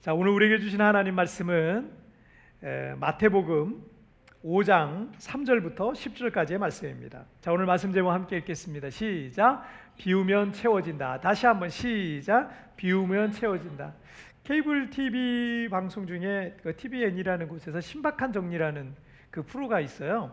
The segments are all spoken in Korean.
자, 오늘 우리에게 주신 하나님 말씀은 에, 마태복음 5장 3절부터 10절까지의 말씀입니다. 자, 오늘 말씀 제목 함께 읽겠습니다. 시작. 비우면 채워진다. 다시 한번 시작. 비우면 채워진다. 케이블 TV 방송 중에 그 TVN이라는 곳에서 신박한 정리라는 그 프로가 있어요.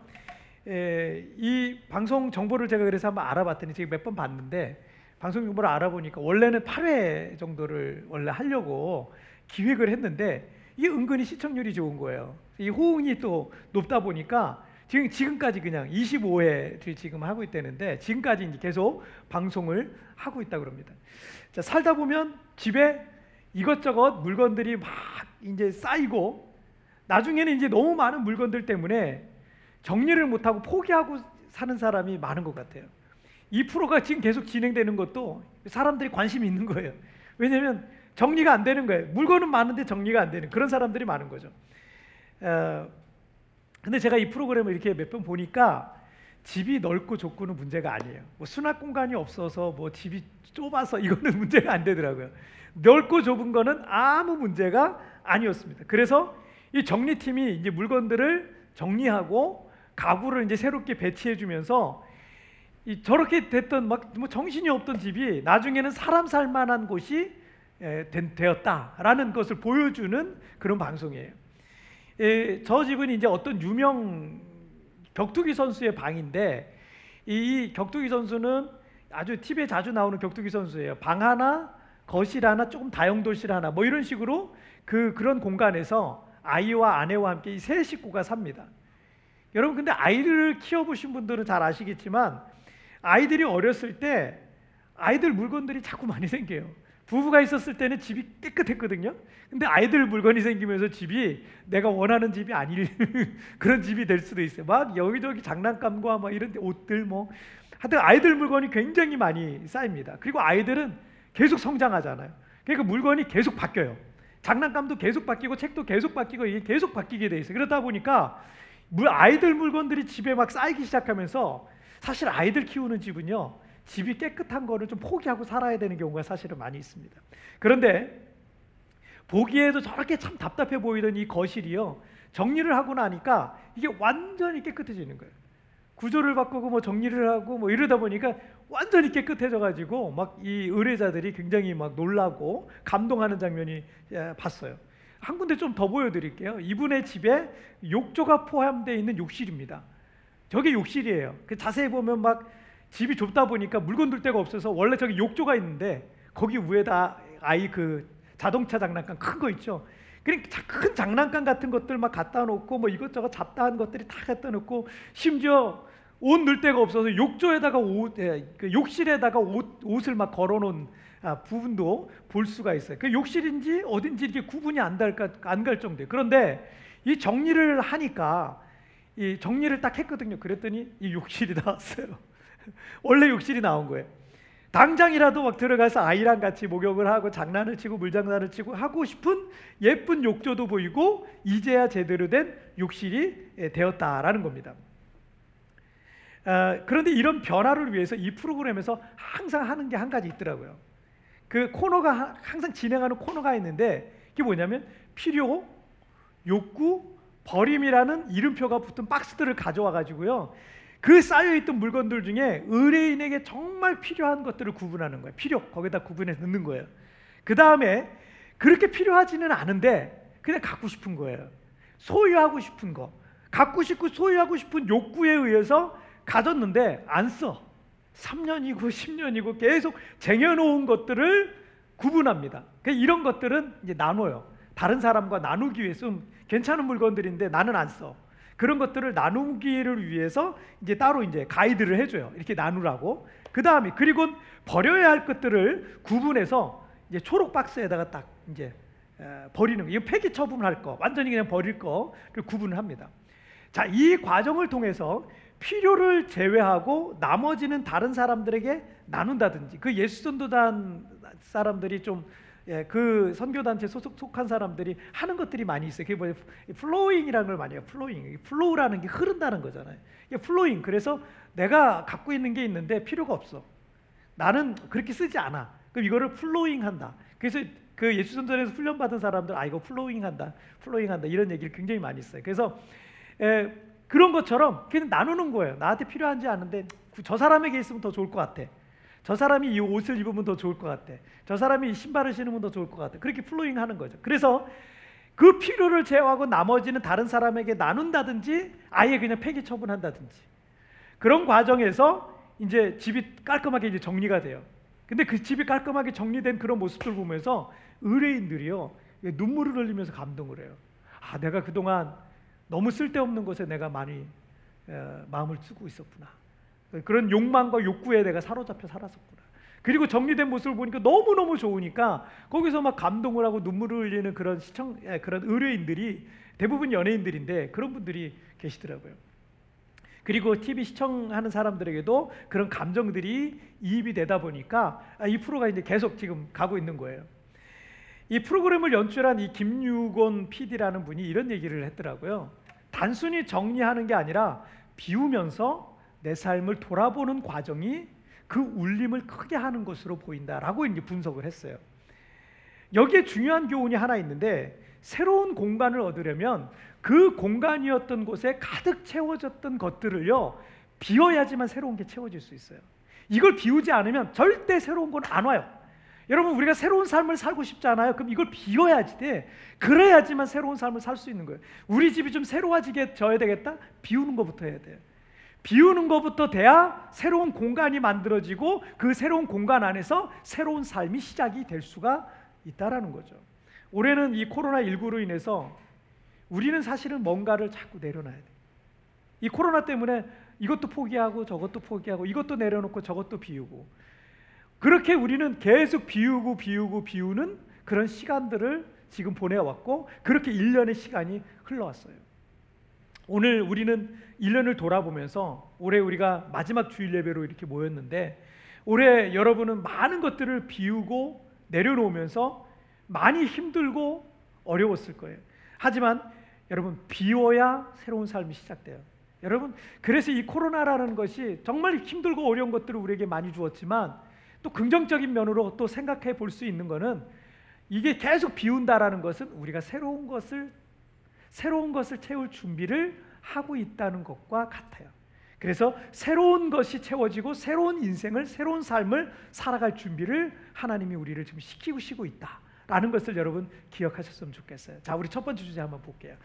에, 이 방송 정보를 제가 그래서 한번 알아봤더니 제가 몇번 봤는데 방송 정보를 알아보니까 원래는 8회 정도를 원래 하려고 기획을 했는데 이게 은근히 시청률이 좋은 거예요. 이 호응이 또 높다 보니까 지금 지금까지 그냥 25회를 지금 하고 있다는데 지금까지 이제 계속 방송을 하고 있다 그럽니다. 자, 살다 보면 집에 이것저것 물건들이 막 이제 쌓이고 나중에는 이제 너무 많은 물건들 때문에 정리를 못하고 포기하고 사는 사람이 많은 것 같아요. 이 프로가 지금 계속 진행되는 것도 사람들이 관심이 있는 거예요. 왜냐하면 정리가 안 되는 거예요. 물건은 많은데 정리가 안 되는 그런 사람들이 많은 거죠. 어, 근데 제가 이 프로그램을 이렇게 몇 번 보니까 집이 넓고 좁고는 문제가 아니에요. 뭐 수납 공간이 없어서 뭐 집이 좁아서 이거는 문제가 안 되더라고요. 넓고 좁은 거는 아무 문제가 아니었습니다. 그래서 이 정리팀이 이제 물건들을 정리하고 가구를 이제 새롭게 배치해 주면서 이 저렇게 됐던 막 뭐 정신이 없던 집이 나중에는 사람 살 만한 곳이 되었다라는 것을 보여주는 그런 방송이에요. 에, 저 집은 이제 어떤 유명 격투기 선수의 방인데 이 격투기 선수는 아주 TV에 자주 나오는 격투기 선수예요. 방 하나, 거실 하나, 조금 다용도실 하나, 뭐 이런 식으로 그 그런 공간에서 아이와 아내와 함께 이 세 식구가 삽니다. 여러분 근데 아이를 키워보신 분들은 잘 아시겠지만 아이들이 어렸을 때 아이들 물건들이 자꾸 많이 생겨요. 부부가 있었을 때는 집이 깨끗했거든요. 근데 아이들 물건이 생기면서 집이 내가 원하는 집이 아닐 그런 집이 될 수도 있어요. 막 여기저기 장난감과 막 이런 옷들 뭐 하여튼 아이들 물건이 굉장히 많이 쌓입니다. 그리고 아이들은 계속 성장하잖아요. 그러니까 물건이 계속 바뀌어요. 장난감도 계속 바뀌고 책도 계속 바뀌고 이게 계속 바뀌게 돼 있어요. 그러다 보니까 아이들 물건들이 집에 막 쌓이기 시작하면서 사실 아이들 키우는 집은요. 집이 깨끗한 거를 좀 포기하고 살아야 되는 경우가 사실은 많이 있습니다. 그런데 보기에도 저렇게 참 답답해 보이던 이 거실이요. 정리를 하고 나니까 이게 완전히 깨끗해지는 거예요. 구조를 바꾸고 뭐 정리를 하고 뭐 이러다 보니까 완전히 깨끗해져 가지고 막 이 의뢰자들이 굉장히 막 놀라고 감동하는 장면이 예, 봤어요. 한 군데 좀 더 보여 드릴게요. 이분의 집에 욕조가 포함되어 있는 욕실입니다. 저게 욕실이에요. 그 자세히 보면 막 집이 좁다 보니까 물건 둘 데가 없어서 원래 저기 욕조가 있는데 거기 위에다 아이 그 자동차 장난감 큰 거 있죠. 그러니까 큰 장난감 같은 것들 막 갖다 놓고 뭐 이것저것 잡다한 것들이 다 갖다 놓고 심지어 옷 넣을 데가 없어서 욕조에다가 옷, 예, 그 욕실에다가 옷, 옷을 막 걸어놓은 아, 부분도 볼 수가 있어요. 그 욕실인지 어딘지 이렇게 구분이 안갈 정도예요. 그런데 이 정리를 하니까 이 정리를 딱 했거든요. 그랬더니 이 욕실이 나왔어요. 원래 욕실이 나온 거예요. 당장이라도 막 들어가서 아이랑 같이 목욕을 하고 장난을 치고 물장난을 치고 하고 싶은 예쁜 욕조도 보이고 이제야 제대로 된 욕실이 예, 되었다라는 겁니다. 어, 그런데 이런 변화를 위해서 이 프로그램에서 항상 하는 게 한 가지 있더라고요. 그 코너가 항상 진행하는 코너가 있는데 이게 뭐냐면 필요, 욕구, 버림이라는 이름표가 붙은 박스들을 가져와 가지고요. 그 쌓여 있던 물건들 중에 의뢰인에게 정말 필요한 것들을 구분하는 거예요. 필요 거기다 구분해서 넣는 거예요. 그 다음에 그렇게 필요하지는 않은데 그냥 갖고 싶은 거예요. 소유하고 싶은 거, 갖고 싶고 소유하고 싶은 욕구에 의해서 가졌는데 안 써. 3년이고 10년이고 계속 쟁여놓은 것들을 구분합니다. 이런 것들은 이제 나눠요. 다른 사람과 나누기 위해서 괜찮은 물건들인데 나는 안 써. 그런 것들을 나누기를 위해서 이제 따로 이제 가이드를 해줘요. 이렇게 나누라고. 그 다음에 그리고 버려야 할 것들을 구분해서 이제 초록 박스에다가 딱 이제 버리는 거. 이거 폐기 처분할 거, 완전히 그냥 버릴 거를 구분을 합니다. 자, 이 과정을 통해서 필요를 제외하고 나머지는 다른 사람들에게 나눈다든지 그 예수전도단 사람들이 좀 예, 그 선교단체 소속 속한 사람들이 하는 것들이 많이 있어요. 그게 뭐예요? flowing이라는 걸 많이 해요. flowing. flow라는 게 흐른다는 거잖아요. 이게 flowing. 그래서 내가 갖고 있는 게 있는데 필요가 없어. 나는 그렇게 쓰지 않아. 그럼 이거를 flowing 한다. 그래서 그 예수전도단에서 훈련받은 사람들 아 이거 flowing 한다, flowing 한다 이런 얘기를 굉장히 많이 써요. 그래서 에, 그런 것처럼 그냥 나누는 거예요. 나한테 필요하진 않은데 저 사람에게 있으면 더 좋을 것 같아. 저 사람이 이 옷을 입으면 더 좋을 것 같아. 저 사람이 이 신발을 신으면 더 좋을 것 같아. 그렇게 flowing 하는 거죠. 그래서 그 필요를 제외하고 나머지는 다른 사람에게 나눈다든지 아예 그냥 폐기 처분한다든지 그런 과정에서 이제 집이 깔끔하게 이제 정리가 돼요. 근데 그 집이 깔끔하게 정리된 그런 모습들 보면서 의뢰인들이요 눈물을 흘리면서 감동을 해요. 아 내가 그동안 너무 쓸데없는 것에 내가 많이 에, 마음을 쓰고 있었구나. 그런 욕망과 욕구에 내가 사로잡혀 살았었구나. 그리고 정리된 모습을 보니까 너무 너무 좋으니까 거기서 막 감동을 하고 눈물을 흘리는 그런 시청 에, 그런 의뢰인들이 대부분 연예인들인데 그런 분들이 계시더라고요. 그리고 TV 시청하는 사람들에게도 그런 감정들이 이입이 되다 보니까 아, 이 프로가 이제 계속 지금 가고 있는 거예요. 이 프로그램을 연출한 이 김유곤 PD라는 분이 이런 얘기를 했더라고요. 단순히 정리하는 게 아니라 비우면서 내 삶을 돌아보는 과정이 그 울림을 크게 하는 것으로 보인다라고 이제 분석을 했어요. 여기에 중요한 교훈이 하나 있는데 새로운 공간을 얻으려면 그 공간이었던 곳에 가득 채워졌던 것들을요 비워야지만 새로운 게 채워질 수 있어요. 이걸 비우지 않으면 절대 새로운 건 안 와요. 여러분 우리가 새로운 삶을 살고 싶지 않아요? 그럼 이걸 비워야지 돼. 그래야지만 새로운 삶을 살 수 있는 거예요. 우리 집이 좀 새로워지게 져야 되겠다. 비우는 것부터 해야 돼요. 비우는 것부터 돼야 새로운 공간이 만들어지고 그 새로운 공간 안에서 새로운 삶이 시작이 될 수가 있다라는 거죠. 올해는 이 코로나 19로 인해서 우리는 사실은 뭔가를 자꾸 내려놔야 돼. 이 코로나 때문에 이것도 포기하고 저것도 포기하고 이것도 내려놓고 저것도 비우고 그렇게 우리는 계속 비우고 비우고 비우는 그런 시간들을 지금 보내왔고 그렇게 1년의 시간이 흘러왔어요. 오늘 우리는 1년을 돌아보면서 올해 우리가 마지막 주일 예배로 이렇게 모였는데 올해 여러분은 많은 것들을 비우고 내려놓으면서 많이 힘들고 어려웠을 거예요. 하지만 여러분 비워야 새로운 삶이 시작돼요. 여러분 그래서 이 코로나라는 것이 정말 힘들고 어려운 것들을 우리에게 많이 주었지만 또 긍정적인 면으로 또 생각해 볼 수 있는 것은 이게 계속 비운다라는 것은 우리가 새로운 것을 새로운 것을 채울 준비를 하고 있다는 것과 같아요. 그래서 새로운 것이 채워지고 새로운 인생을 새로운 삶을 살아갈 준비를 하나님이 우리를 지금 시키고 있다. 라는 것을 여러분 기억하셨으면 좋겠어요. 자, 우리 첫 번째 주제 한번 볼게요.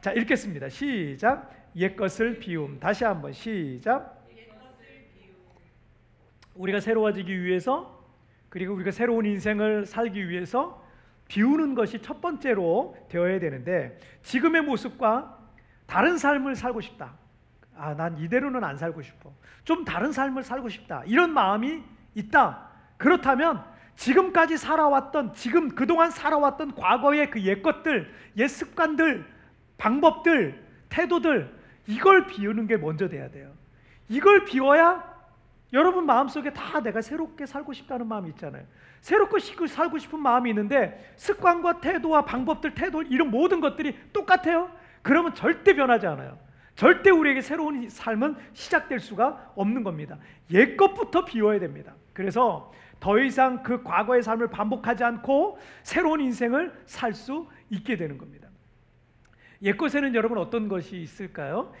자, 읽겠습니다. 시작. 옛 것을 비움. 다시 한번 시작. 우리가 새로워지기 위해서 그리고 우리가 새로운 인생을 살기 위해서 비우는 것이 첫 번째로 되어야 되는데 지금의 모습과 다른 삶을 살고 싶다. 아, 난 이대로는 안 살고 싶어. 좀 다른 삶을 살고 싶다. 이런 마음이 있다. 그렇다면 지금까지 살아왔던 지금 그동안 살아왔던 과거의 그 옛 것들, 옛 습관들, 방법들, 태도들 이걸 비우는 게 먼저 돼야 돼요. 이걸 비워야 여러분 마음속에 다 내가 새롭게 살고 싶다는 마음이 있잖아요. 새롭게 살고 싶은 마음이 있는데 습관과 태도와 방법들, 태도 이런 모든 것들이 똑같아요. 그러면 절대 변하지 않아요. 절대 우리에게 새로운 삶은 시작될 수가 없는 겁니다. 옛 것부터 비워야 됩니다. 그래서 더 이상 그 과거의 삶을 반복하지 않고 새로운 인생을 살 수 있게 되는 겁니다. 옛것에는 여러분 어떤 것이 있을까요?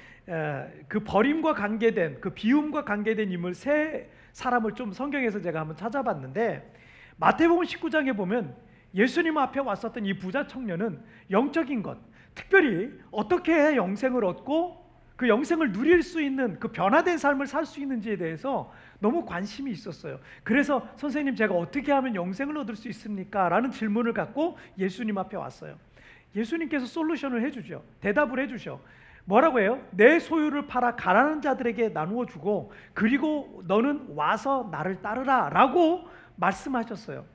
그 버림과 관계된 그 비움과 관계된 인물 세 사람을 좀 성경에서 제가 한번 찾아봤는데 마태복음 19장에 보면 예수님 앞에 왔었던 이 부자 청년은 영적인 것, 특별히 어떻게 영생을 얻고 그 영생을 누릴 수 있는 그 변화된 삶을 살 수 있는지에 대해서 너무 관심이 있었어요. 그래서 선생님 제가 어떻게 하면 영생을 얻을 수 있습니까? 라는 질문을 갖고 예수님 앞에 왔어요. 예수님께서 솔루션을 해주죠. 대답을 해주죠. 뭐라고 해요? 내 소유를 팔아 가난한 자들에게 나누어 주고 그리고 너는 와서 나를 따르라 라고 말씀하셨어요.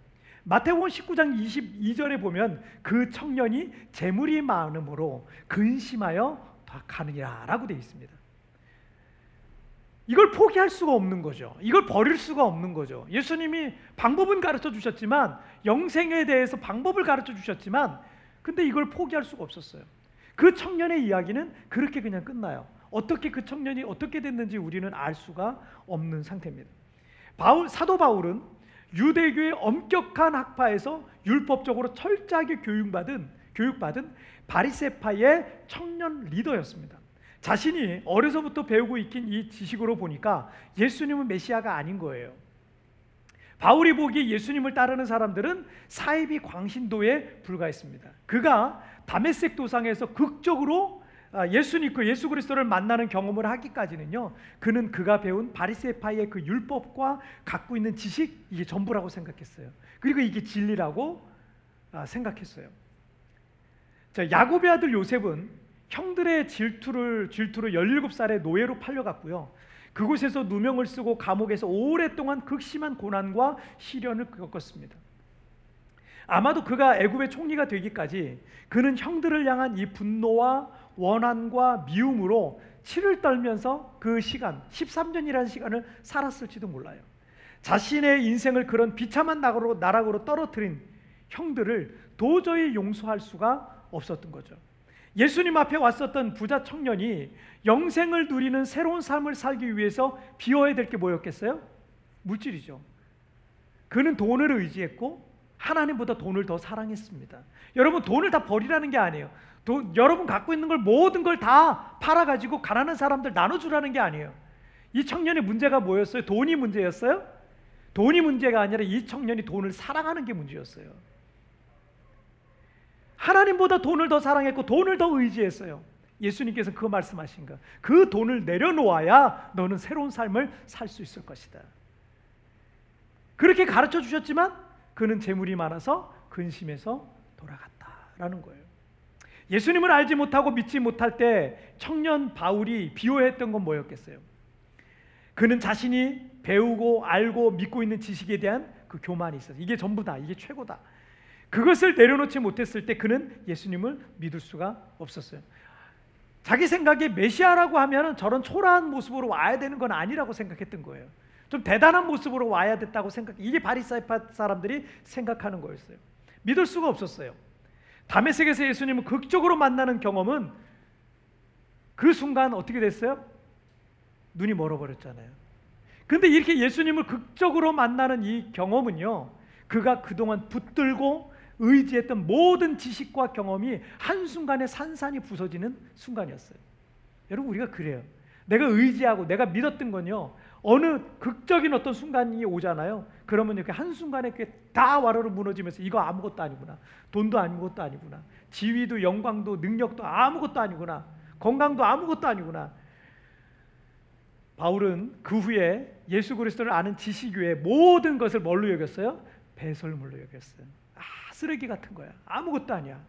마태복음 19장 22절에 보면 그 청년이 재물이 많음으로 근심하여 가느니라 라고 되어 있습니다. 이걸 포기할 수가 없는 거죠. 이걸 버릴 수가 없는 거죠. 예수님이 방법은 가르쳐 주셨지만 영생에 대해서 방법을 가르쳐 주셨지만 근데 이걸 포기할 수가 없었어요. 그 청년의 이야기는 그렇게 그냥 끝나요. 어떻게 그 청년이 어떻게 됐는지 우리는 알 수가 없는 상태입니다. 바울 사도 바울은 유대교의 엄격한 학파에서 율법적으로 철저하게 교육받은 교육받은 바리세파의 청년 리더였습니다. 자신이 어려서부터 배우고 익힌 이 지식으로 보니까 예수님은 메시아가 아닌 거예요. 바울이 보기에 예수님을 따르는 사람들은 사이비 광신도에 불과했습니다. 그가 다메섹 도상에서 극적으로 아, 예수님 그 예수 그리스도를 만나는 경험을 하기까지는요. 그는 그가 배운 바리새파의 그 율법과 갖고 있는 지식 이게 전부라고 생각했어요. 그리고 이게 진리라고 아, 생각했어요. 자, 야곱의 아들 요셉은 형들의 질투를 질투로 17살에 노예로 팔려갔고요. 그곳에서 누명을 쓰고 감옥에서 오랫동안 극심한 고난과 시련을 겪었습니다. 아마도 그가 애굽의 총리가 되기까지 그는 형들을 향한 이 분노와 원한과 미움으로 치를 떨면서 그 시간 13년이라는 시간을 살았을지도 몰라요. 자신의 인생을 그런 비참한 나락으로, 떨어뜨린 형들을 도저히 용서할 수가 없었던 거죠. 예수님 앞에 왔었던 부자 청년이 영생을 누리는 새로운 삶을 살기 위해서 비워야 될 게 뭐였겠어요? 물질이죠. 그는 돈을 의지했고 하나님보다 돈을 더 사랑했습니다. 여러분 돈을 다 버리라는 게 아니에요. 돈, 여러분 갖고 있는 걸 모든 걸 다 팔아 가지고 가난한 사람들 나눠 주라는 게 아니에요. 이 청년의 문제가 뭐였어요? 돈이 문제였어요? 돈이 문제가 아니라 이 청년이 돈을 사랑하는 게 문제였어요. 하나님보다 돈을 더 사랑했고 돈을 더 의지했어요. 예수님께서 그 말씀하신 거. 그 돈을 내려놓아야 너는 새로운 삶을 살 수 있을 것이다. 그렇게 가르쳐 주셨지만 그는 재물이 많아서 근심해서 돌아갔다라는 거예요. 예수님을 알지 못하고 믿지 못할 때 청년 바울이 비호했던 건 뭐였겠어요? 그는 자신이 배우고 알고 믿고 있는 지식에 대한 그 교만이 있어요. 이게 전부다. 이게 최고다. 그것을 내려놓지 못했을 때 그는 예수님을 믿을 수가 없었어요. 자기 생각에 메시아라고 하면 저런 초라한 모습으로 와야 되는 건 아니라고 생각했던 거예요. 좀 대단한 모습으로 와야 됐다고 생각. 이게 바리사이파 사람들이 생각하는 거였어요. 믿을 수가 없었어요. 다메섹에서 예수님을 극적으로 만나는 경험은 그 순간 어떻게 됐어요? 눈이 멀어버렸잖아요. 근데 이렇게 예수님을 극적으로 만나는 이 경험은요, 그가 그동안 붙들고 의지했던 모든 지식과 경험이 한순간에 산산이 부서지는 순간이었어요. 여러분, 우리가 그래요. 내가 의지하고 내가 믿었던 건요, 어느 극적인 어떤 순간이 오잖아요. 그러면 이렇게 한순간에 다 와르르 무너지면서 이거 아무것도 아니구나. 돈도 아무것도 아니구나. 지위도 영광도 능력도 아무것도 아니구나. 건강도 아무것도 아니구나. 바울은 그 후에 예수 그리스도를 아는 지식 외에 모든 것을 뭘로 여겼어요? 배설물로 여겼어요. 아, 쓰레기 같은 거야. 아무것도 아니야.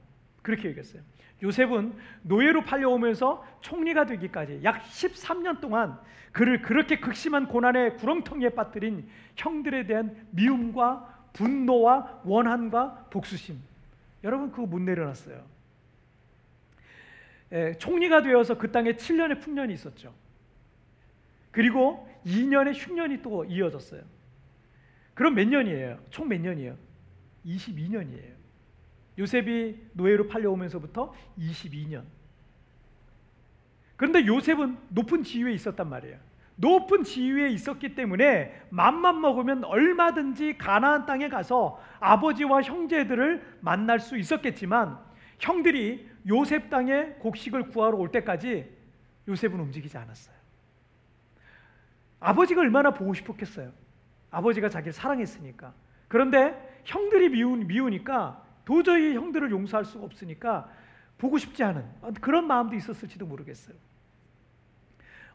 그렇게 여겼어요. 요셉은 노예로 팔려오면서 총리가 되기까지 약 13년 동안 그를 그렇게 극심한 고난의 구렁텅이에 빠뜨린 형들에 대한 미움과 분노와 원한과 복수심. 여러분 그거 못 내려놨어요. 에, 총리가 되어서 그 땅에 7년의 풍년이 있었죠. 그리고 2년의 흉년이 또 이어졌어요. 그럼 몇 년이에요? 총 몇 년이에요? 22년이에요. 요셉이 노예로 팔려오면서부터 22년. 그런데 요셉은 높은 지위에 있었단 말이에요. 높은 지위에 있었기 때문에 맘만 먹으면 얼마든지 가나안 땅에 가서 아버지와 형제들을 만날 수 있었겠지만 형들이 요셉 땅에 곡식을 구하러 올 때까지 요셉은 움직이지 않았어요. 아버지가 얼마나 보고 싶었겠어요. 아버지가 자기를 사랑했으니까. 그런데 형들이 미우니까 도저히 형들을 용서할 수가 없으니까 보고 싶지 않은 그런 마음도 있었을지도 모르겠어요.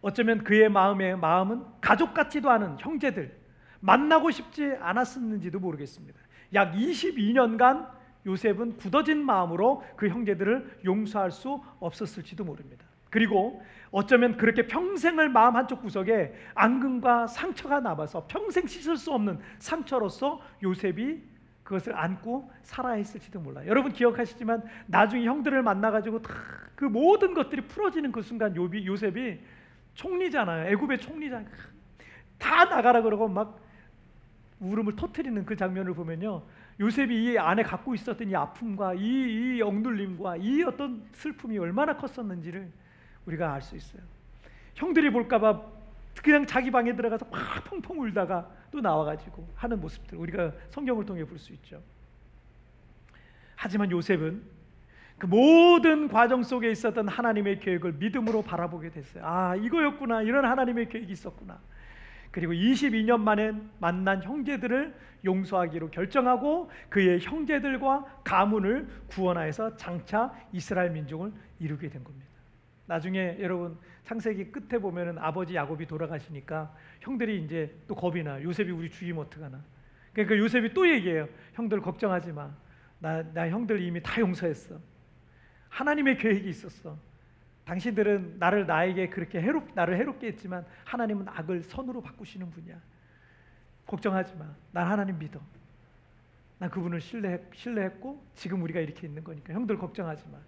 어쩌면 그의 마음에 마음은 가족 같지도 않은 형제들 만나고 싶지 않았었는지도 모르겠습니다. 약 22년간 요셉은 굳어진 마음으로 그 형제들을 용서할 수 없었을지도 모릅니다. 그리고 어쩌면 그렇게 평생을 마음 한쪽 구석에 앙금과 상처가 남아서 평생 씻을 수 없는 상처로서 요셉이 그것을 안고 살아야 했을지도 몰라요. 여러분 기억하시지만 나중에 형들을 만나 가지고 다 그 모든 것들이 풀어지는 그 순간 요비, 요셉이 총리잖아요. 애굽의 총리잖아요. 다 나가라 그러고 막 울음을 터트리는 그 장면을 보면요. 요셉이 이 안에 갖고 있었던 이 아픔과 이, 이 억눌림과 이 어떤 슬픔이 얼마나 컸었는지를 우리가 알 수 있어요. 형들이 볼까봐 그냥 자기 방에 들어가서 막 펑펑 울다가 또 나와가지고 하는 모습들 우리가 성경을 통해 볼 수 있죠. 하지만 요셉은 그 모든 과정 속에 있었던 하나님의 계획을 믿음으로 바라보게 됐어요. 아, 이거였구나. 이런 하나님의 계획이 있었구나. 그리고 22년 만에 만난 형제들을 용서하기로 결정하고 그의 형제들과 가문을 구원하여서 장차 이스라엘 민족을 이루게 된 겁니다. 나중에 여러분 창세기 끝에 보면은 아버지 야곱이 돌아가시니까 형들이 이제 또 겁이 나. 요셉이 우리 죽이면 어떡하나. 그러니까 요셉이 또 얘기해요. 형들 걱정하지 마. 나, 나 형들 이미 다 용서했어. 하나님의 계획이 있었어. 당신들은 나를 나에게 그렇게 해롭 나를 해롭게 했지만 하나님은 악을 선으로 바꾸시는 분이야. 걱정하지 마. 난 하나님 믿어. 난 그분을 신뢰 신뢰했고 지금 우리가 이렇게 있는 거니까 형들 걱정하지 마.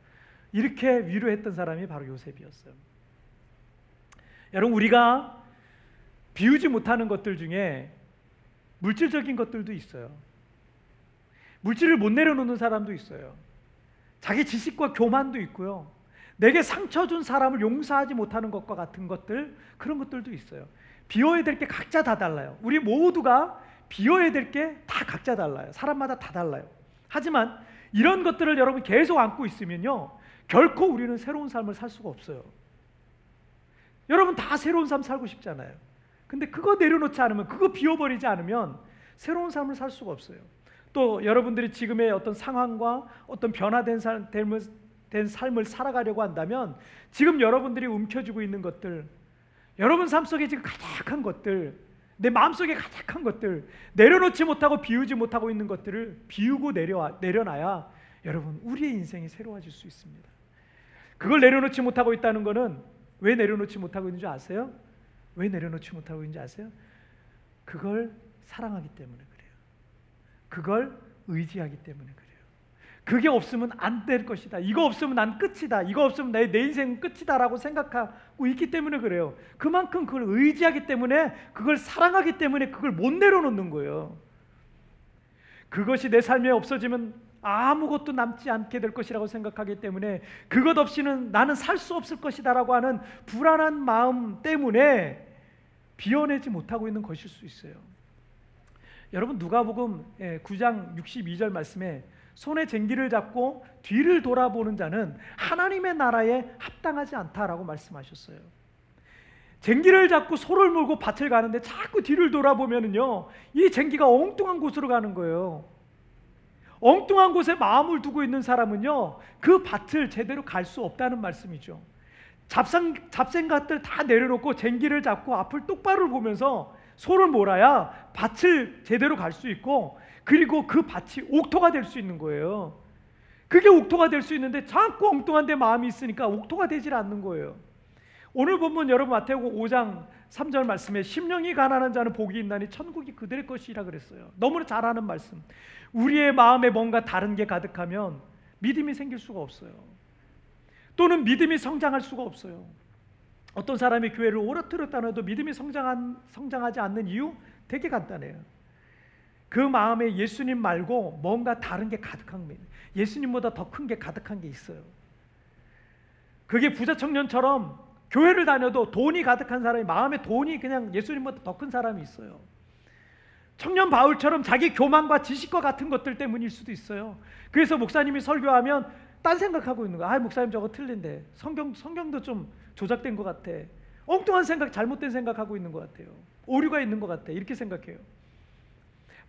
이렇게 위로했던 사람이 바로 요셉이었어요. 여러분 우리가 비우지 못하는 것들 중에 물질적인 것들도 있어요. 물질을 못 내려놓는 사람도 있어요. 자기 지식과 교만도 있고요. 내게 상처 준 사람을 용서하지 못하는 것과 같은 것들 그런 것들도 있어요. 비워야 될 게 각자 다 달라요. 우리 모두가 비워야 될 게 다 각자 달라요. 사람마다 다 달라요. 하지만 이런 것들을 여러분 계속 안고 있으면요. 결코 우리는 새로운 삶을 살 수가 없어요. 여러분 다 새로운 삶 살고 싶잖아요. 근데 그거 내려놓지 않으면 그거 비워버리지 않으면 새로운 삶을 살 수가 없어요. 또 여러분들이 지금의 어떤 상황과 어떤 변화된 삶을, 된 삶을 살아가려고 한다면 지금 여러분들이 움켜쥐고 있는 것들, 여러분 삶 속에 지금 가득한 것들, 내 마음속에 가득한 것들, 내려놓지 못하고 비우지 못하고 있는 것들을 비우고 내려 내려놔야 여러분 우리의 인생이 새로워질 수 있습니다. 그걸 내려놓지 못하고 있다는 것은 왜 내려놓지 못하고 있는 줄 아세요? 왜 내려놓지 못하고 있는지 아세요? 그걸 사랑하기 때문에 그래요. 그걸 의지하기 때문에 그래요. 그게 없으면 안 될 것이다. 이거 없으면 난 끝이다. 이거 없으면 내, 내 인생은 끝이다라고 생각하고 있기 때문에 그래요. 그만큼 그걸 의지하기 때문에 그걸 사랑하기 때문에 그걸 못 내려놓는 거예요. 그것이 내 삶에 없어지면 아무것도 남지 않게 될 것이라고 생각하기 때문에 그것 없이는 나는 살 수 없을 것이다라고 하는 불안한 마음 때문에 비워내지 못하고 있는 것일 수 있어요. 여러분 누가복음 9장 예, 62절 말씀에 손에 쟁기를 잡고 뒤를 돌아보는 자는 하나님의 나라에 합당하지 않다라고 말씀하셨어요. 쟁기를 잡고 소를 몰고 밭을 가는데 자꾸 뒤를 돌아보면은요, 이 쟁기가 엉뚱한 곳으로 가는 거예요. 엉뚱한 곳에 마음을 두고 있는 사람은요, 그 밭을 제대로 갈 수 없다는 말씀이죠. 잡생, 잡생각들 다 내려놓고 쟁기를 잡고 앞을 똑바로 보면서 소를 몰아야 밭을 제대로 갈 수 있고 그리고 그 밭이 옥토가 될 수 있는 거예요. 그게 옥토가 될 수 있는데 자꾸 엉뚱한 데 마음이 있으니까 옥토가 되질 않는 거예요. 오늘 본문 여러분 마태복음 5장 3절 말씀에 심령이 가난한 자는 복이 있나니 천국이 그들의 것이라 그랬어요. 너무나 잘 아는 말씀. 우리의 마음에 뭔가 다른 게 가득하면 믿음이 생길 수가 없어요. 또는 믿음이 성장할 수가 없어요. 어떤 사람이 교회를 오래 들었다 해도 믿음이 성장한, 성장하지 않는 이유 되게 간단해요. 그 마음에 예수님 말고 뭔가 다른 게 가득한 겁니다. 예수님보다 더 큰 게 가득한 게 있어요. 그게 부자 청년처럼 교회를 다녀도 돈이 가득한 사람이 마음에 돈이 그냥 예수님보다 더 큰 사람이 있어요. 청년 바울처럼 자기 교만과 지식과 같은 것들 때문일 수도 있어요. 그래서 목사님이 설교하면 딴 생각하고 있는 거야. 아, 목사님 저거 틀린데. 성경 성경도 좀 조작된 것 같아. 엉뚱한 생각, 잘못된 생각하고 있는 것 같아요. 오류가 있는 것 같아. 이렇게 생각해요.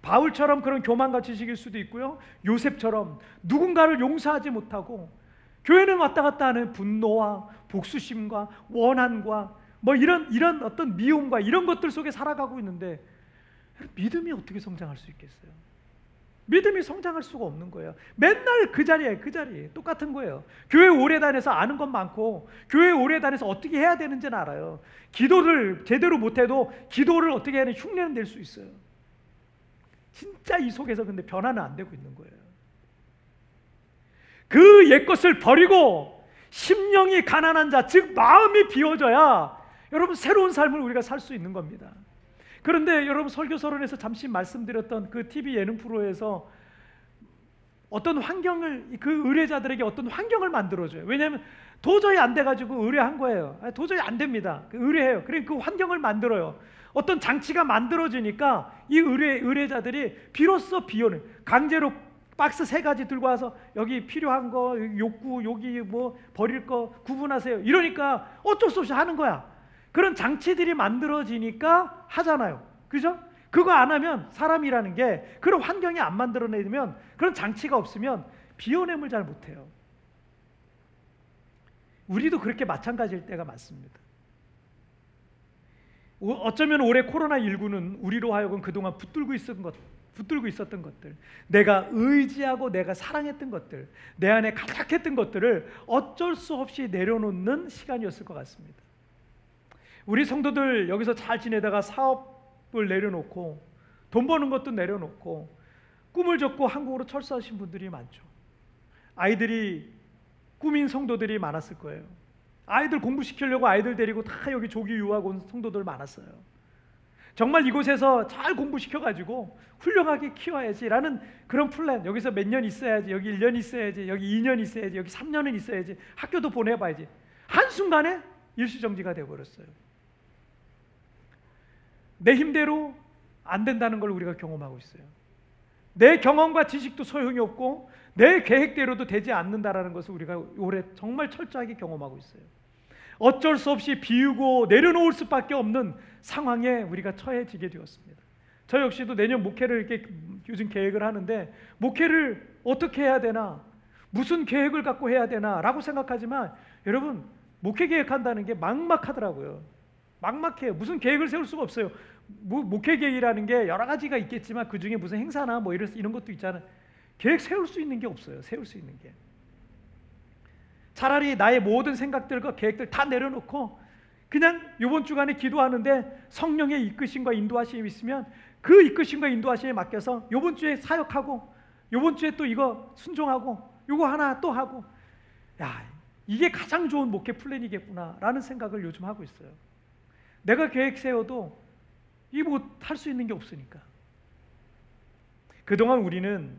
바울처럼 그런 교만과 지식일 수도 있고요. 요셉처럼 누군가를 용서하지 못하고 교회는 왔다 갔다 하는 분노와 복수심과 원한과 뭐 이런 이런 어떤 미움과 이런 것들 속에 살아가고 있는데 믿음이 어떻게 성장할 수 있겠어요? 믿음이 성장할 수가 없는 거예요. 맨날 그 자리에 그 자리에 똑같은 거예요. 교회 오래 다녀서 아는 건 많고 교회 오래 다녀서 어떻게 해야 되는지는 알아요. 기도를 제대로 못해도 기도를 어떻게 하는 흉내는 낼 수 있어요. 진짜 이 속에서 근데 변화는 안 되고 있는 거예요. 그 옛것을 버리고 심령이 가난한 자, 즉 마음이 비워져야 여러분 새로운 삶을 우리가 살 수 있는 겁니다. 그런데 여러분 설교서론에서 잠시 말씀드렸던 그 TV 예능 프로에서 어떤 환경을 그 의뢰자들에게 어떤 환경을 만들어줘요. 왜냐하면 도저히 안 돼가지고 의뢰한 거예요. 도저히 안 됩니다. 그 의뢰해요. 그래 그 환경을 만들어요. 어떤 장치가 만들어지니까 이 의뢰 의뢰자들이 비로소 비용을 강제로 박스 세 가지 들고 와서 여기 필요한 거 욕구 여기 뭐 버릴 거 구분하세요. 이러니까 어쩔 수 없이 하는 거야. 그런 장치들이 만들어지니까 하잖아요. 그죠? 그거 안 하면 사람이라는 게 그런 환경이 안 만들어내면 그런 장치가 없으면 비워냄을 잘 못해요. 우리도 그렇게 마찬가지일 때가 많습니다. 어쩌면 올해 코로나 19는 우리로 하여금 그동안 붙들고 있었던 것, 붙들고 있었던 것들, 내가 의지하고 내가 사랑했던 것들, 내 안에 가득했던 것들을 어쩔 수 없이 내려놓는 시간이었을 것 같습니다. 우리 성도들 여기서 잘 지내다가 사업을 내려놓고 돈 버는 것도 내려놓고 꿈을 접고 한국으로 철수하신 분들이 많죠. 아이들이 꿈인 성도들이 많았을 거예요. 아이들 공부시키려고 아이들 데리고 다 여기 조기 유학 온 성도들 많았어요. 정말 이곳에서 잘 공부시켜가지고 훌륭하게 키워야지라는 그런 플랜. 여기서 몇 년 있어야지 여기 1년 있어야지 여기 2년 있어야지 여기 3년은 있어야지 학교도 보내봐야지. 한순간에 일시정지가 되어버렸어요. 내 힘대로 안 된다는 걸 우리가 경험하고 있어요. 내 경험과 지식도 소용이 없고 내 계획대로도 되지 않는다라는 것을 우리가 올해 정말 철저하게 경험하고 있어요. 어쩔 수 없이 비우고 내려놓을 수밖에 없는 상황에 우리가 처해지게 되었습니다. 저 역시도 내년 목회를 이렇게 요즘 계획을 하는데 목회를 어떻게 해야 되나 무슨 계획을 갖고 해야 되나라고 생각하지만 여러분 목회 계획한다는 게 막막하더라고요. 막막해요. 무슨 계획을 세울 수가 없어요. 목회 계획이라는 게 여러 가지가 있겠지만 그 중에 무슨 행사나 뭐 이런 것도 있잖아요. 계획 세울 수 있는 게 없어요. 세울 수 있는 게. 차라리 나의 모든 생각들과 계획들 다 내려놓고 그냥 이번 주간에 기도하는데 성령의 이끄심과 인도하심이 있으면 그 이끄심과 인도하심에 맡겨서 이번 주에 사역하고 이번 주에 또 이거 순종하고 이거 하나 또 하고 야 이게 가장 좋은 목회 플랜이겠구나라는 생각을 요즘 하고 있어요. 내가 계획 세워도 이뭐할수 있는 게 없으니까. 그동안 우리는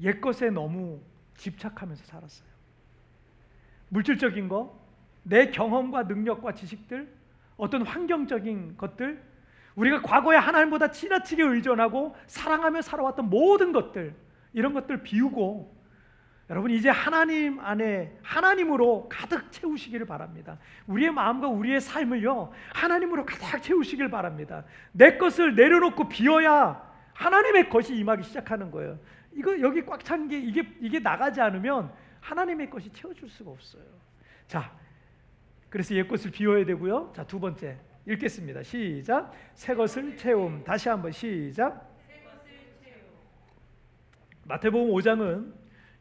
옛것에 너무 집착하면서 살았어요. 물질적인 거, 내 경험과 능력과 지식들, 어떤 환경적인 것들, 우리가 과거에 하나님보다 지나치게 의존하고 사랑하며 살아왔던 모든 것들, 이런 것들 비우고 여러분 이제 하나님 안에 하나님으로 가득 채우시기를 바랍니다. 우리의 마음과 우리의 삶을요 하나님으로 가득 채우시길 바랍니다. 내 것을 내려놓고 비워야 하나님의 것이 임하기 시작하는 거예요. 이거 여기 꽉 찬 게 이게 이게 나가지 않으면 하나님의 것이 채워줄 수가 없어요. 자, 그래서 옛 것을 비워야 되고요. 자, 두 번째 읽겠습니다. 시작. 새 것을 채움. 다시 한번 시작. 마태복음 5장은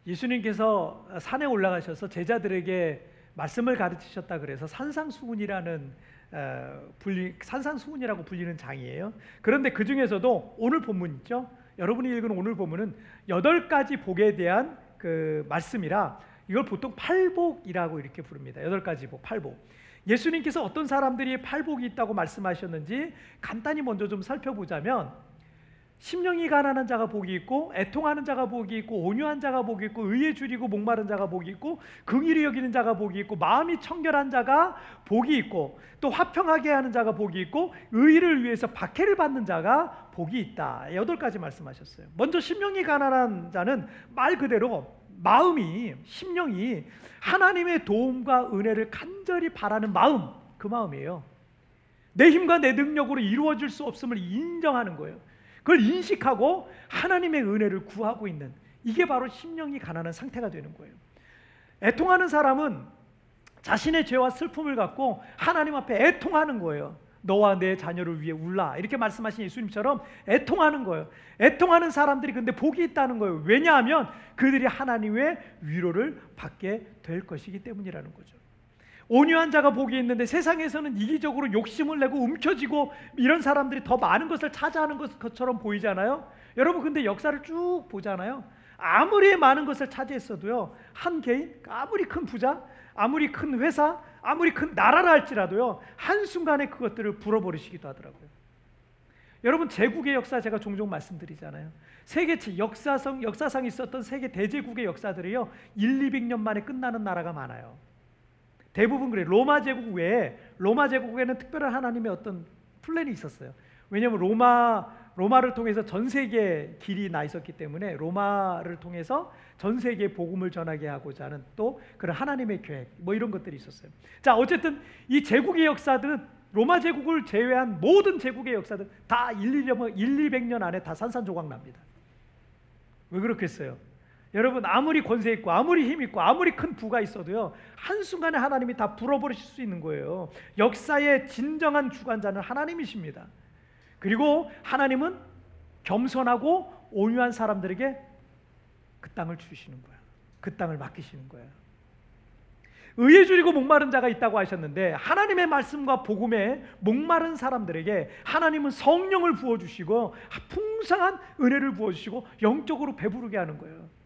예수님께서 산에 올라가셔서 제자들에게 말씀을 가르치셨다 그래서 산상수훈이라는 불리, 산상수훈이라고 불리는 장이에요. 그런데 그 중에서도 오늘 본문 있죠. 여러분이 읽은 오늘 본문은 여덟 가지 복에 대한 그 말씀이라 이걸 보통 팔복이라고 이렇게 부릅니다. 여덟 가지 복, 팔복. 예수님께서 어떤 사람들이 팔복이 있다고 말씀하셨는지 간단히 먼저 좀 살펴보자면 심령이 가난한 자가 복이 있고 애통하는 자가 복이 있고 온유한 자가 복이 있고 의에 줄이고 목마른 자가 복이 있고 긍휼히 여기는 자가 복이 있고 마음이 청결한 자가 복이 있고 또 화평하게 하는 자가 복이 있고 의를 위해서 박해를 받는 자가 복이 있다. 여덟 가지 말씀하셨어요. 먼저 심령이 가난한 자는 말 그대로 마음이 심령이 하나님의 도움과 은혜를 간절히 바라는 마음 그 마음이에요. 내 힘과 내 능력으로 이루어질 수 없음을 인정하는 거예요. 그걸 인식하고 하나님의 은혜를 구하고 있는 이게 바로 심령이 가난한 상태가 되는 거예요. 애통하는 사람은 자신의 죄와 슬픔을 갖고 하나님 앞에 애통하는 거예요. 너와 내 자녀를 위해 울라 이렇게 말씀하신 예수님처럼 애통하는 거예요. 애통하는 사람들이 근데 복이 있다는 거예요. 왜냐하면 그들이 하나님의 위로를 받게 될 것이기 때문이라는 거죠. 온유한 자가 복이 있는데 세상에서는 이기적으로 욕심을 내고 움켜쥐고 이런 사람들이 더 많은 것을 차지하는 것처럼 보이잖아요. 여러분 근데 역사를 쭉 보잖아요. 아무리 많은 것을 차지했어도요. 한 개인 아무리 큰 부자, 아무리 큰 회사, 아무리 큰 나라라 할지라도요. 한순간에 그것들을 불어버리시기도 하더라고요. 여러분 제국의 역사 제가 종종 말씀드리잖아요. 세계 역사성 역사상 있었던 세계 대제국의 역사들이요. 1, 200년 만에 끝나는 나라가 많아요. 대부분 그래. 로마 제국 외에 로마 제국에는 특별한 하나님의 어떤 플랜이 있었어요. 왜냐하면 로마 로마를 통해서 전 세계 길이 나 있었기 때문에 로마를 통해서 전 세계 복음을 전하게 하고자 하는 또 그런 하나님의 계획 뭐 이런 것들이 있었어요. 자 어쨌든 이 제국의 역사들은 로마 제국을 제외한 모든 제국의 역사들 다 1, 1, 200년 안에 다 산산조각 납니다. 왜 그렇겠어요? 여러분 아무리 권세 있고 아무리 힘 있고 아무리 큰 부가 있어도요 한순간에 하나님이 다 불어버리실 수 있는 거예요. 역사의 진정한 주관자는 하나님이십니다. 그리고 하나님은 겸손하고 온유한 사람들에게 그 땅을 주시는 거야. 그 땅을 맡기시는 거야. 의에 줄이고 목마른 자가 있다고 하셨는데 하나님의 말씀과 복음에 목마른 사람들에게 하나님은 성령을 부어 주시고 풍성한 은혜를 부어 주시고 영적으로 배부르게 하는 거예요.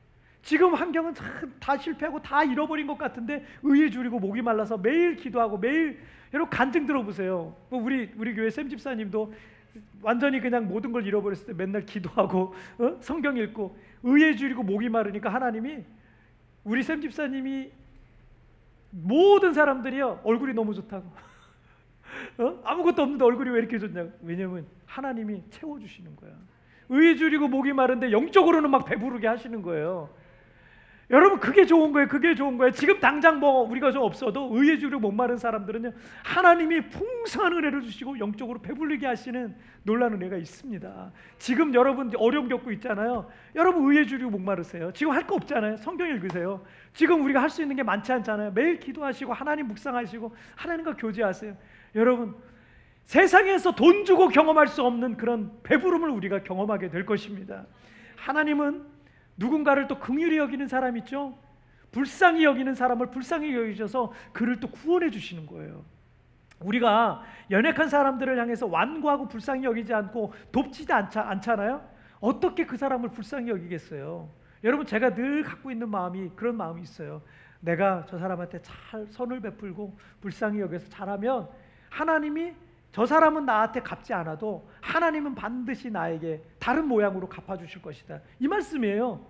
지금 환경은 다 실패하고 다 잃어버린 것 같은데 의에 줄이고 목이 말라서 매일 기도하고 매일 여러분 간증 들어보세요. 뭐 우리 우리 교회 샘 집사님도 완전히 그냥 모든 걸 잃어버렸을 때 맨날 기도하고 어? 성경 읽고 의에 줄이고 목이 마르니까 하나님이 우리 샘 집사님이 모든 사람들이요 얼굴이 너무 좋다고 어? 아무것도 없는데 얼굴이 왜 이렇게 좋냐고 왜냐면 하나님이 채워주시는 거야 의에 줄이고 목이 마른데 영적으로는 막 배부르게 하시는 거예요 여러분 그게 좋은 거예요. 그게 좋은 거예요. 지금 당장 뭐 우리가 좀 없어도 의에 주려 목마른 사람들은요. 하나님이 풍성한 은혜를 주시고 영적으로 배불리게 하시는 놀라운 은혜가 있습니다. 지금 여러분 어려움 겪고 있잖아요. 여러분 의에 주려 목마르세요. 지금 할 거 없잖아요. 성경 읽으세요. 지금 우리가 할 수 있는 게 많지 않잖아요. 매일 기도하시고 하나님 묵상하시고 하나님과 교제하세요. 여러분 세상에서 돈 주고 경험할 수 없는 그런 배부름을 우리가 경험하게 될 것입니다. 하나님은 누군가를 또 긍휼히 여기는 사람 있죠? 불쌍히 여기는 사람을 불쌍히 여기셔서 그를 또 구원해 주시는 거예요. 우리가 연약한 사람들을 향해서 완고하고 불쌍히 여기지 않고 돕지도 않자, 않잖아요. 어떻게 그 사람을 불쌍히 여기겠어요? 여러분 제가 늘 갖고 있는 마음이 그런 마음이 있어요. 내가 저 사람한테 잘 선을 베풀고 불쌍히 여겨서 잘하면 하나님이 저 사람은 나한테 갚지 않아도 하나님은 반드시 나에게 다른 모양으로 갚아주실 것이다. 이 말씀이에요.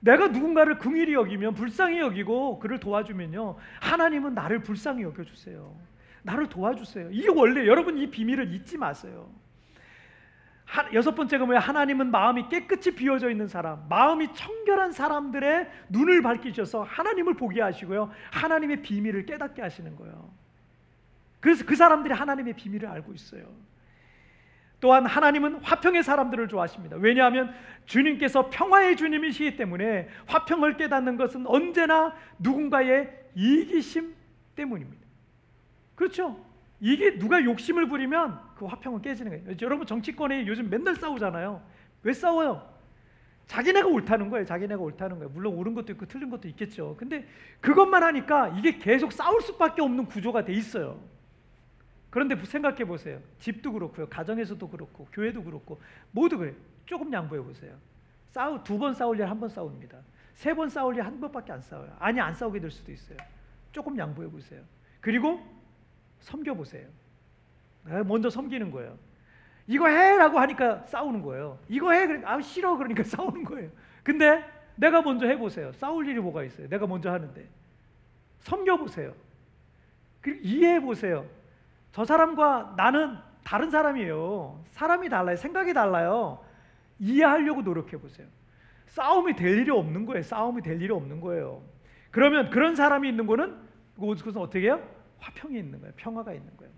내가 누군가를 긍휼히 여기면 불쌍히 여기고 그를 도와주면요 하나님은 나를 불쌍히 여겨주세요. 나를 도와주세요. 이게 원래 여러분 이 비밀을 잊지 마세요. 하, 여섯 번째가 뭐야? 하나님은 마음이 깨끗이 비워져 있는 사람, 마음이 청결한 사람들의 눈을 밝히셔서 하나님을 보게 하시고요. 하나님의 비밀을 깨닫게 하시는 거예요. 그래서 그 사람들이 하나님의 비밀을 알고 있어요. 또한 하나님은 화평의 사람들을 좋아하십니다. 왜냐하면 주님께서 평화의 주님이시기 때문에 화평을 깨닫는 것은 언제나 누군가의 이기심 때문입니다. 그렇죠? 이게 누가 욕심을 부리면 그 화평은 깨지는 거예요. 여러분 정치권에 요즘 맨날 싸우잖아요. 왜 싸워요? 자기네가 옳다는 거예요. 자기네가 옳다는 거예요. 물론 옳은 것도 있고 틀린 것도 있겠죠. 근데 그것만 하니까 이게 계속 싸울 수밖에 없는 구조가 돼 있어요. 그런데 생각해 보세요. 집도 그렇고요. 가정에서도 그렇고 교회도 그렇고 모두 그래요. 조금 양보해 보세요. 싸우 두 번 싸울 일 한 번 싸웁니다. 세 번 싸울 일 한 번밖에 안 싸워요. 아니 안 싸우게 될 수도 있어요. 조금 양보해 보세요. 그리고 섬겨 보세요. 먼저 섬기는 거예요. 이거 해라고 하니까 싸우는 거예요. 이거 해 그러니까 아 싫어 그러니까 싸우는 거예요. 근데 내가 먼저 해 보세요. 싸울 일이 뭐가 있어요? 내가 먼저 하는데 섬겨 보세요. 그리고 이해해 보세요. 저 사람과 나는 다른 사람이에요. 사람이 달라요. 생각이 달라요. 이해하려고 노력해 보세요. 싸움이 될 일이 없는 거예요. 싸움이 될 일이 없는 거예요. 그러면 그런 사람이 있는 거는 그것은 어떻게 해요? 화평이 있는 거예요. 평화가 있는 거예요.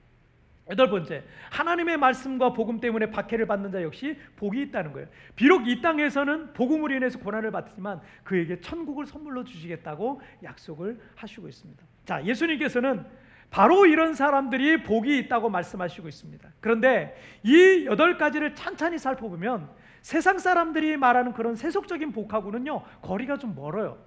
여덟 번째, 하나님의 말씀과 복음 때문에 박해를 받는 자 역시 복이 있다는 거예요. 비록 이 땅에서는 복음으로 인해서 고난을 받지만 그에게 천국을 선물로 주시겠다고 약속을 하시고 있습니다. 자, 예수님께서는 바로 이런 사람들이 복이 있다고 말씀하시고 있습니다. 그런데 이 여덟 가지를 찬찬히 살펴보면 세상 사람들이 말하는 그런 세속적인 복하고는요 거리가 좀 멀어요.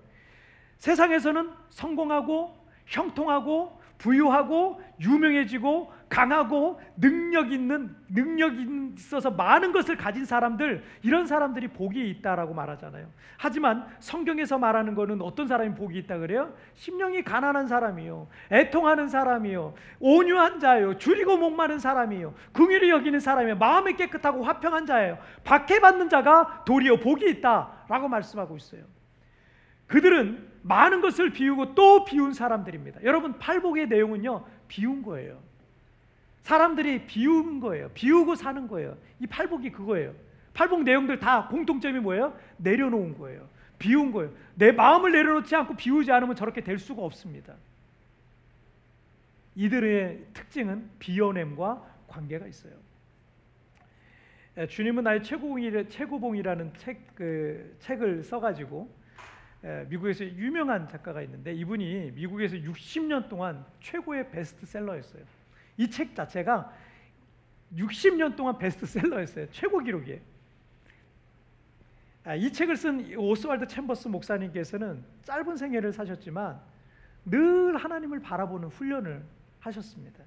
세상에서는 성공하고 형통하고 부유하고 유명해지고 강하고 능력 있는 능력 있어서 많은 것을 가진 사람들 이런 사람들이 복이 있다라고 말하잖아요. 하지만 성경에서 말하는 거는 어떤 사람이 복이 있다 그래요? 심령이 가난한 사람이요, 애통하는 사람이요, 온유한 자요, 줄이고 목마른 사람이요, 긍휼히 여기는 사람이요, 마음이 깨끗하고 화평한 자예요. 박해받는 자가 도리어 복이 있다라고 말씀하고 있어요. 그들은 많은 것을 비우고 또 비운 사람들입니다. 여러분 팔복의 내용은요 비운 거예요. 사람들이 비우는 거예요. 비우고 사는 거예요. 이 팔복이 그거예요. 팔복 내용들 다 공통점이 뭐예요? 내려놓은 거예요. 비운 거예요. 내 마음을 내려놓지 않고 비우지 않으면 저렇게 될 수가 없습니다. 이들의 특징은 비워냄과 관계가 있어요. 에, 주님은 나의 최고봉이 최고봉이라는 책 그 책을 써가지고 에, 미국에서 유명한 작가가 있는데 이분이 미국에서 60년 동안 최고의 베스트셀러였어요. 이 책 자체가 60년 동안 베스트셀러였어요. 최고 기록이에요. 아, 이 책을 쓴 오스왈드 챔버스 목사님께서는 짧은 생애를 사셨지만 늘 하나님을 바라보는 훈련을 하셨습니다.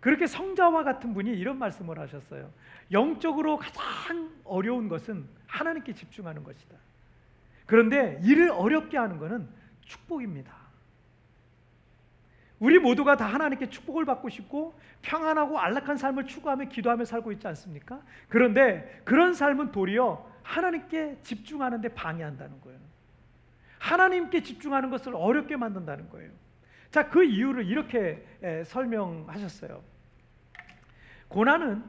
그렇게 성자와 같은 분이 이런 말씀을 하셨어요. 영적으로 가장 어려운 것은 하나님께 집중하는 것이다. 그런데 이를 어렵게 하는 것은 축복입니다. 우리 모두가 다 하나님께 축복을 받고 싶고 평안하고 안락한 삶을 추구하며 기도하며 살고 있지 않습니까? 그런데 그런 삶은 도리어 하나님께 집중하는 데 방해한다는 거예요. 하나님께 집중하는 것을 어렵게 만든다는 거예요. 자, 그 이유를 이렇게 에, 설명하셨어요. 고난은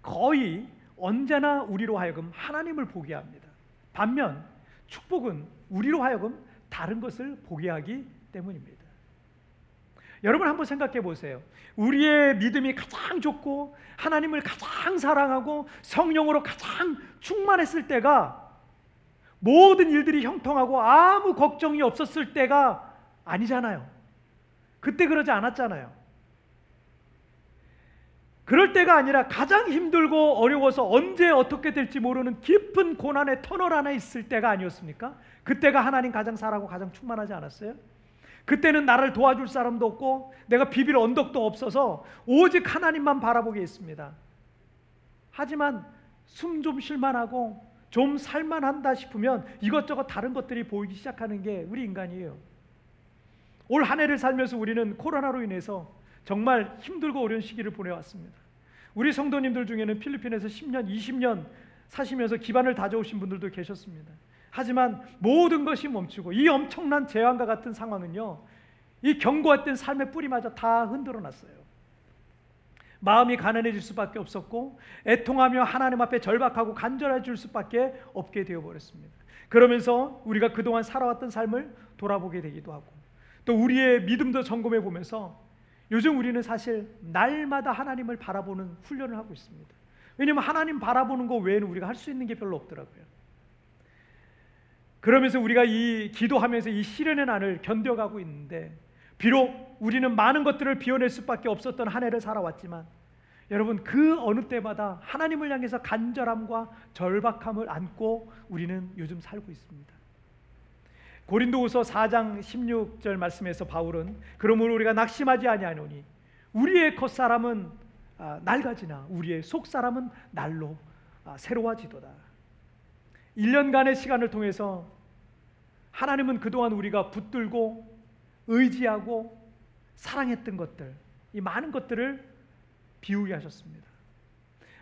거의 언제나 우리로 하여금 하나님을 보게 합니다. 반면 축복은 우리로 하여금 다른 것을 보게 하기 때문입니다. 여러분 한번 생각해 보세요. 우리의 믿음이 가장 좋고 하나님을 가장 사랑하고 성령으로 가장 충만했을 때가 모든 일들이 형통하고 아무 걱정이 없었을 때가 아니잖아요. 그때 그러지 않았잖아요. 그럴 때가 아니라 가장 힘들고 어려워서 언제 어떻게 될지 모르는 깊은 고난의 터널 안에 있을 때가 아니었습니까? 그때가 하나님 가장 사랑하고 가장 충만하지 않았어요? 그때는 나를 도와줄 사람도 없고 내가 비빌 언덕도 없어서 오직 하나님만 바라보게 했습니다. 하지만 숨 좀 쉴만하고 좀 살만한다 싶으면 이것저것 다른 것들이 보이기 시작하는 게 우리 인간이에요. 올 한 해를 살면서 우리는 코로나로 인해서 정말 힘들고 어려운 시기를 보내왔습니다. 우리 성도님들 중에는 필리핀에서 10년, 20년 사시면서 기반을 다져오신 분들도 계셨습니다. 하지만 모든 것이 멈추고 이 엄청난 재앙과 같은 상황은요, 이 견고했던 삶의 뿌리마저 다 흔들어 놨어요. 마음이 가난해질 수밖에 없었고 애통하며 하나님 앞에 절박하고 간절해질 수밖에 없게 되어 버렸습니다. 그러면서 우리가 그동안 살아왔던 삶을 돌아보게 되기도 하고 또 우리의 믿음도 점검해 보면서 요즘 우리는 사실 날마다 하나님을 바라보는 훈련을 하고 있습니다. 왜냐하면 하나님 바라보는 거 외에는 우리가 할 수 있는 게 별로 없더라고요. 그러면서 우리가 이 기도하면서 이 시련의 난을 견뎌가고 있는데 비록 우리는 많은 것들을 비워낼 수밖에 없었던 한 해를 살아왔지만 여러분 그 어느 때마다 하나님을 향해서 간절함과 절박함을 안고 우리는 요즘 살고 있습니다. 고린도후서 4장 16절 말씀에서 바울은 그러므로 우리가 낙심하지 아니하노니 우리의 겉사람은 아, 낡아지나 우리의 속사람은 날로 아, 새로워지도다. 1년간의 시간을 통해서 하나님은 그동안 우리가 붙들고 의지하고 사랑했던 것들, 이 많은 것들을 비우게 하셨습니다.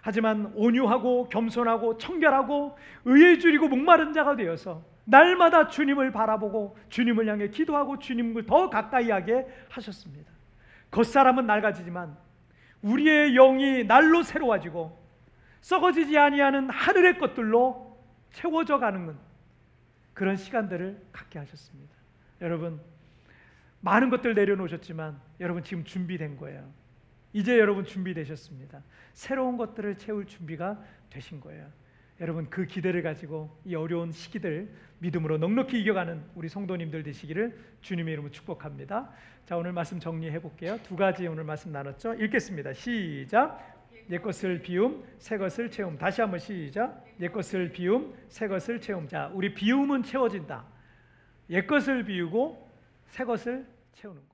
하지만 온유하고 겸손하고 청결하고 의에 줄이고 목마른 자가 되어서 날마다 주님을 바라보고 주님을 향해 기도하고 주님을 더 가까이 하게 하셨습니다. 겉사람은 낡아지지만 우리의 영이 날로 새로워지고 썩어지지 아니하는 하늘의 것들로 채워져 가는 그런 시간들을 갖게 하셨습니다. 여러분 많은 것들 내려놓으셨지만 여러분 지금 준비된 거예요. 이제 여러분 준비되셨습니다. 새로운 것들을 채울 준비가 되신 거예요. 여러분 그 기대를 가지고 이 어려운 시기들 믿음으로 넉넉히 이겨가는 우리 성도님들 되시기를 주님의 이름으로 축복합니다. 자 오늘 말씀 정리해 볼게요. 두 가지 오늘 말씀 나눴죠. 읽겠습니다. 시작. 옛 것을 비움, 새 것을 채움. 다시 한번 시작. 옛 것을 비움, 새 것을 채움. 자, 우리 비움은 채워진다. 옛 것을 비우고 새 것을 채우는 거.